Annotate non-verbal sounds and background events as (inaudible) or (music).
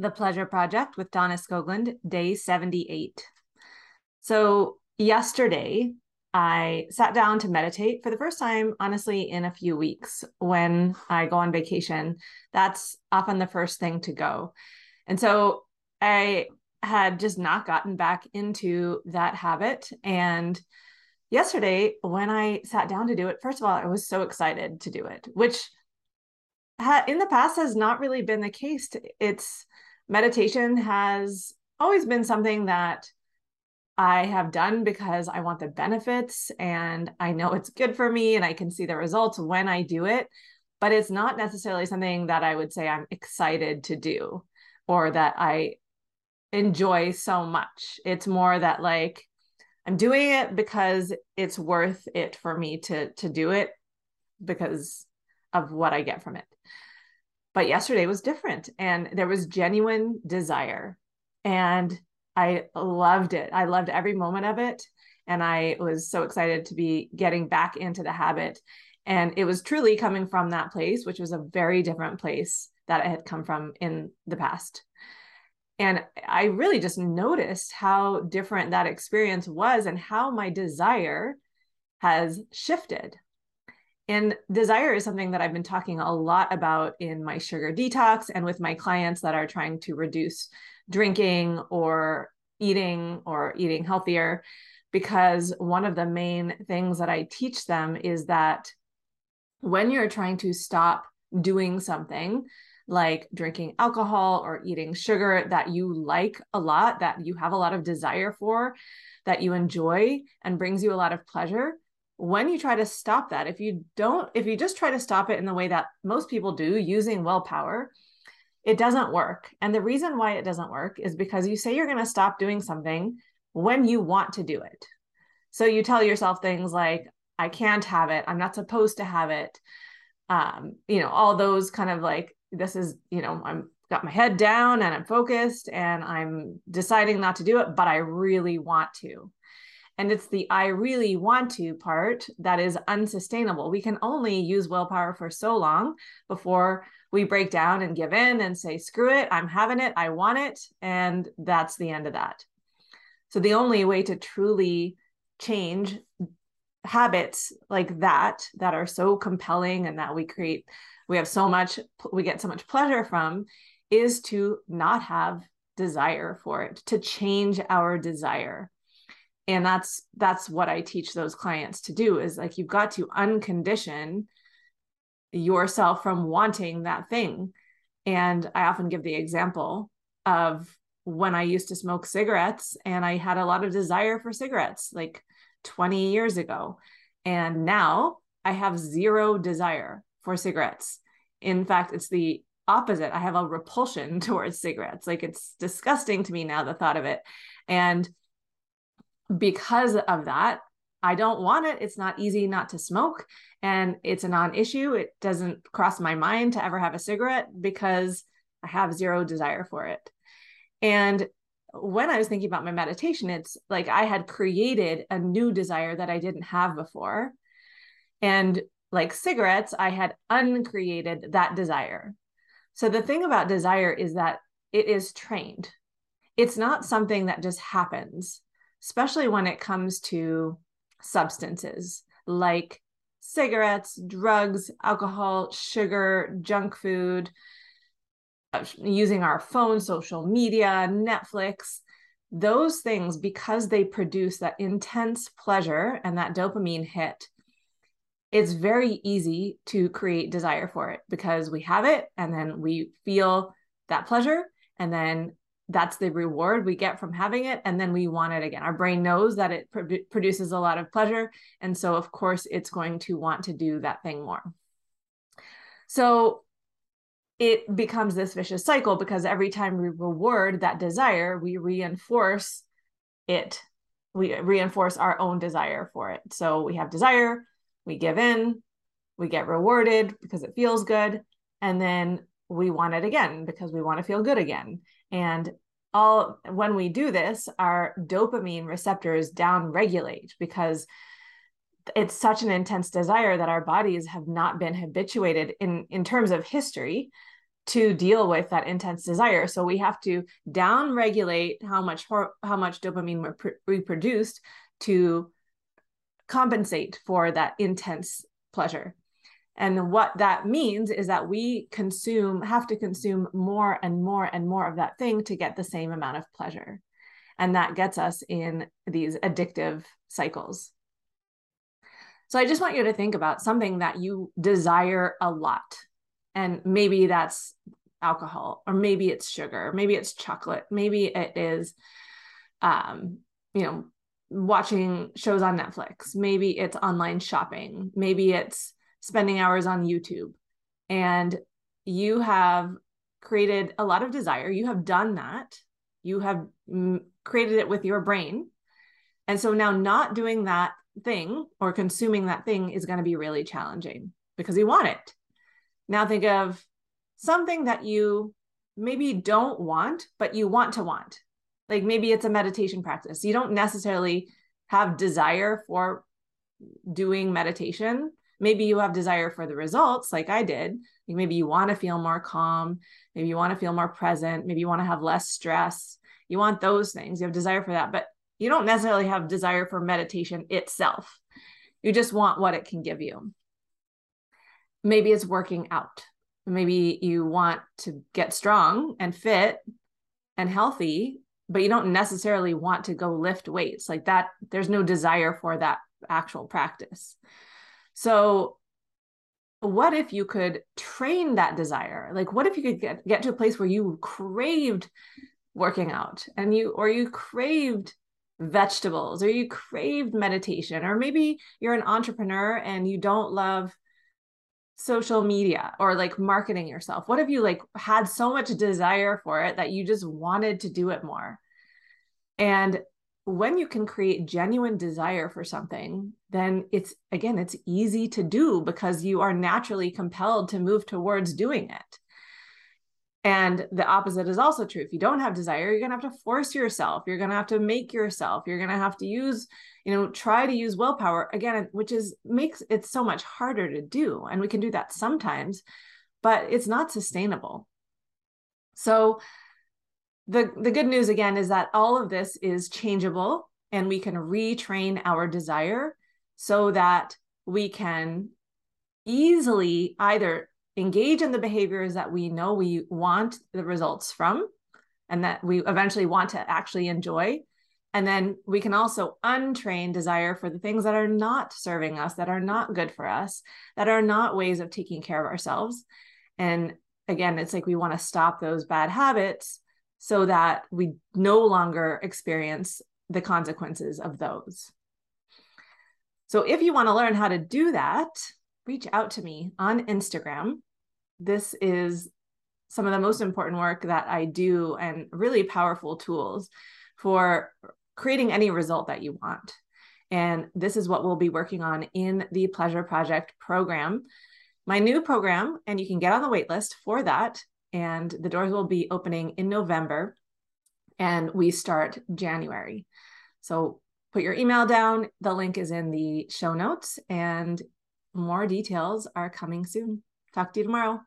The Pleasure Project with Donna Skoglund, day 78. So, yesterday, I sat down to meditate for the first time, honestly, in a few weeks. When I go on vacation, that's often the first thing to go. And so, I had just not gotten back into that habit. And yesterday, when I sat down to do it, first of all, I was so excited to do it, which in the past has not really been the case. It's meditation has always been something that I have done because I want the benefits and I know it's good for me and I can see the results when I do it. But it's not necessarily something that I would say I'm excited to do or that I enjoy so much. It's more that like I'm doing it because it's worth it for me to to do it because of what I get from it but yesterday was different and there was genuine desire and i loved it. I loved every moment of it and i was so excited to be getting back into the habit and it was truly coming from that place which was a very different place that i had come from in the past. And i really just noticed how different that experience was and how my desire has shifted and desire is something that I've been talking a lot about in my sugar detox and with my clients that are trying to reduce drinking or eating or eating healthier. Because one of the main things that I teach them is that when you're trying to stop doing something, like drinking alcohol or eating sugar that you like a lot, that you have a lot of desire for, that you enjoy and brings you a lot of pleasure, when you try to stop that, if you don't, if you just try to stop it in the way that most people do using willpower, it doesn't work. And the reason why it doesn't work is because you say you're going to stop doing something when you want to do it. So you tell yourself things like, I can't have it. I'm not supposed to have it. Um, you know, all those kind of like, this is, you know, I'm got my head down and I'm focused and I'm deciding not to do it, but I really want to. And it's the I really want to part that is unsustainable. We can only use willpower for so long before we break down and give in and say, screw it, I'm having it, I want it. And that's the end of that. So the only way to truly change habits like that, that are so compelling and that we create, we have so much, we get so much pleasure from, is to not have desire for it, to change our desire and that's that's what i teach those clients to do is like you've got to uncondition yourself from wanting that thing. And i often give the example of when i used to smoke cigarettes and i had a lot of desire for cigarettes like 20 years ago. And now i have zero desire for cigarettes. In fact it's the opposite. I have a repulsion (laughs) towards cigarettes. Like it's disgusting to me now the thought of it. And because of that, I don't want it. It's not easy not to smoke and it's a non issue. It doesn't cross my mind to ever have a cigarette because I have zero desire for it. And when I was thinking about my meditation, it's like I had created a new desire that I didn't have before. And like cigarettes, I had uncreated that desire. So the thing about desire is that it is trained, it's not something that just happens especially when it comes to substances like cigarettes, drugs, alcohol, sugar, junk food, uh, using our phone, social media, Netflix. Those things, because they produce that intense pleasure and that dopamine hit, it's very easy to create desire for it because we have it and then we feel that pleasure and then that's the reward we get from having it and then we want it again. Our brain knows that it pr- produces a lot of pleasure and so of course it's going to want to do that thing more. So it becomes this vicious cycle because every time we reward that desire we reinforce it. We reinforce our own desire for it. So we have desire we give in we get rewarded because it feels good and then we want it again because we want to feel good again and all when we do this, our dopamine receptors down regulate because it's such an intense desire that our bodies have not been habituated in in terms of history to deal with that intense desire. So we have to down regulate how much how much dopamine we produced to compensate for that intense pleasure. And what that means is that we consume, have to consume more and more and more of that thing to get the same amount of pleasure. And that gets us in these addictive cycles. So I just want you to think about something that you desire a lot. And maybe that's alcohol, or maybe it's sugar, maybe it's chocolate, maybe it is, um, you know, watching shows on Netflix, maybe it's online shopping, maybe it's spending hours on YouTube. And you have created a lot of desire. You have done that. You have created it with your brain. And so now not doing that thing or consuming that thing is going to be really challenging because you want it. Now think of something that you maybe don't want, but you want to want. Like maybe it's a meditation practice. You don't necessarily have desire for doing meditation. Maybe you have desire for the results, like I did. Maybe you want to feel more calm. Maybe you want to feel more present. Maybe you want to have less stress. You want those things. You have desire for that. But you don't necessarily have desire for meditation itself. You just want what it can give you. Maybe it's working out. Maybe you want to get strong and fit and healthy, but you don't necessarily want to go lift weights like that. There's no desire for that actual practice. So, what if you could train that desire? Like, what if you could get, get to a place where you craved working out and you, or you craved vegetables or you craved meditation or maybe you're an entrepreneur and you don't love social media or like marketing yourself what if you like had so much desire for it that you just wanted to do it more and when you can create genuine desire for something then it's again it's easy to do because you are naturally compelled to move towards doing it and the opposite is also true. If you don't have desire, you're going to have to force yourself. You're going to have to make yourself. You're going to have to use, you know, try to use willpower again, which is makes it so much harder to do. And we can do that sometimes, but it's not sustainable. So the the good news again is that all of this is changeable and we can retrain our desire so that we can easily either engage in the behaviors that we know we want the results from and that we eventually want to actually enjoy. And then we can also untrain desire for the things that are not serving us, that are not good for us, that are not ways of taking care of ourselves. And again, it's like we want to stop those bad habits so that we no longer experience the consequences of those. So if you want to learn how to do that, reach out to me on Instagram. This is some of the most important work that I do and really powerful tools for creating any result that you want. And this is what we'll be working on in the Pleasure Project program, my new program. And you can get on the waitlist for that. And the doors will be opening in November and we start January. So put your email down. The link is in the show notes and more details are coming soon. Talk to you tomorrow.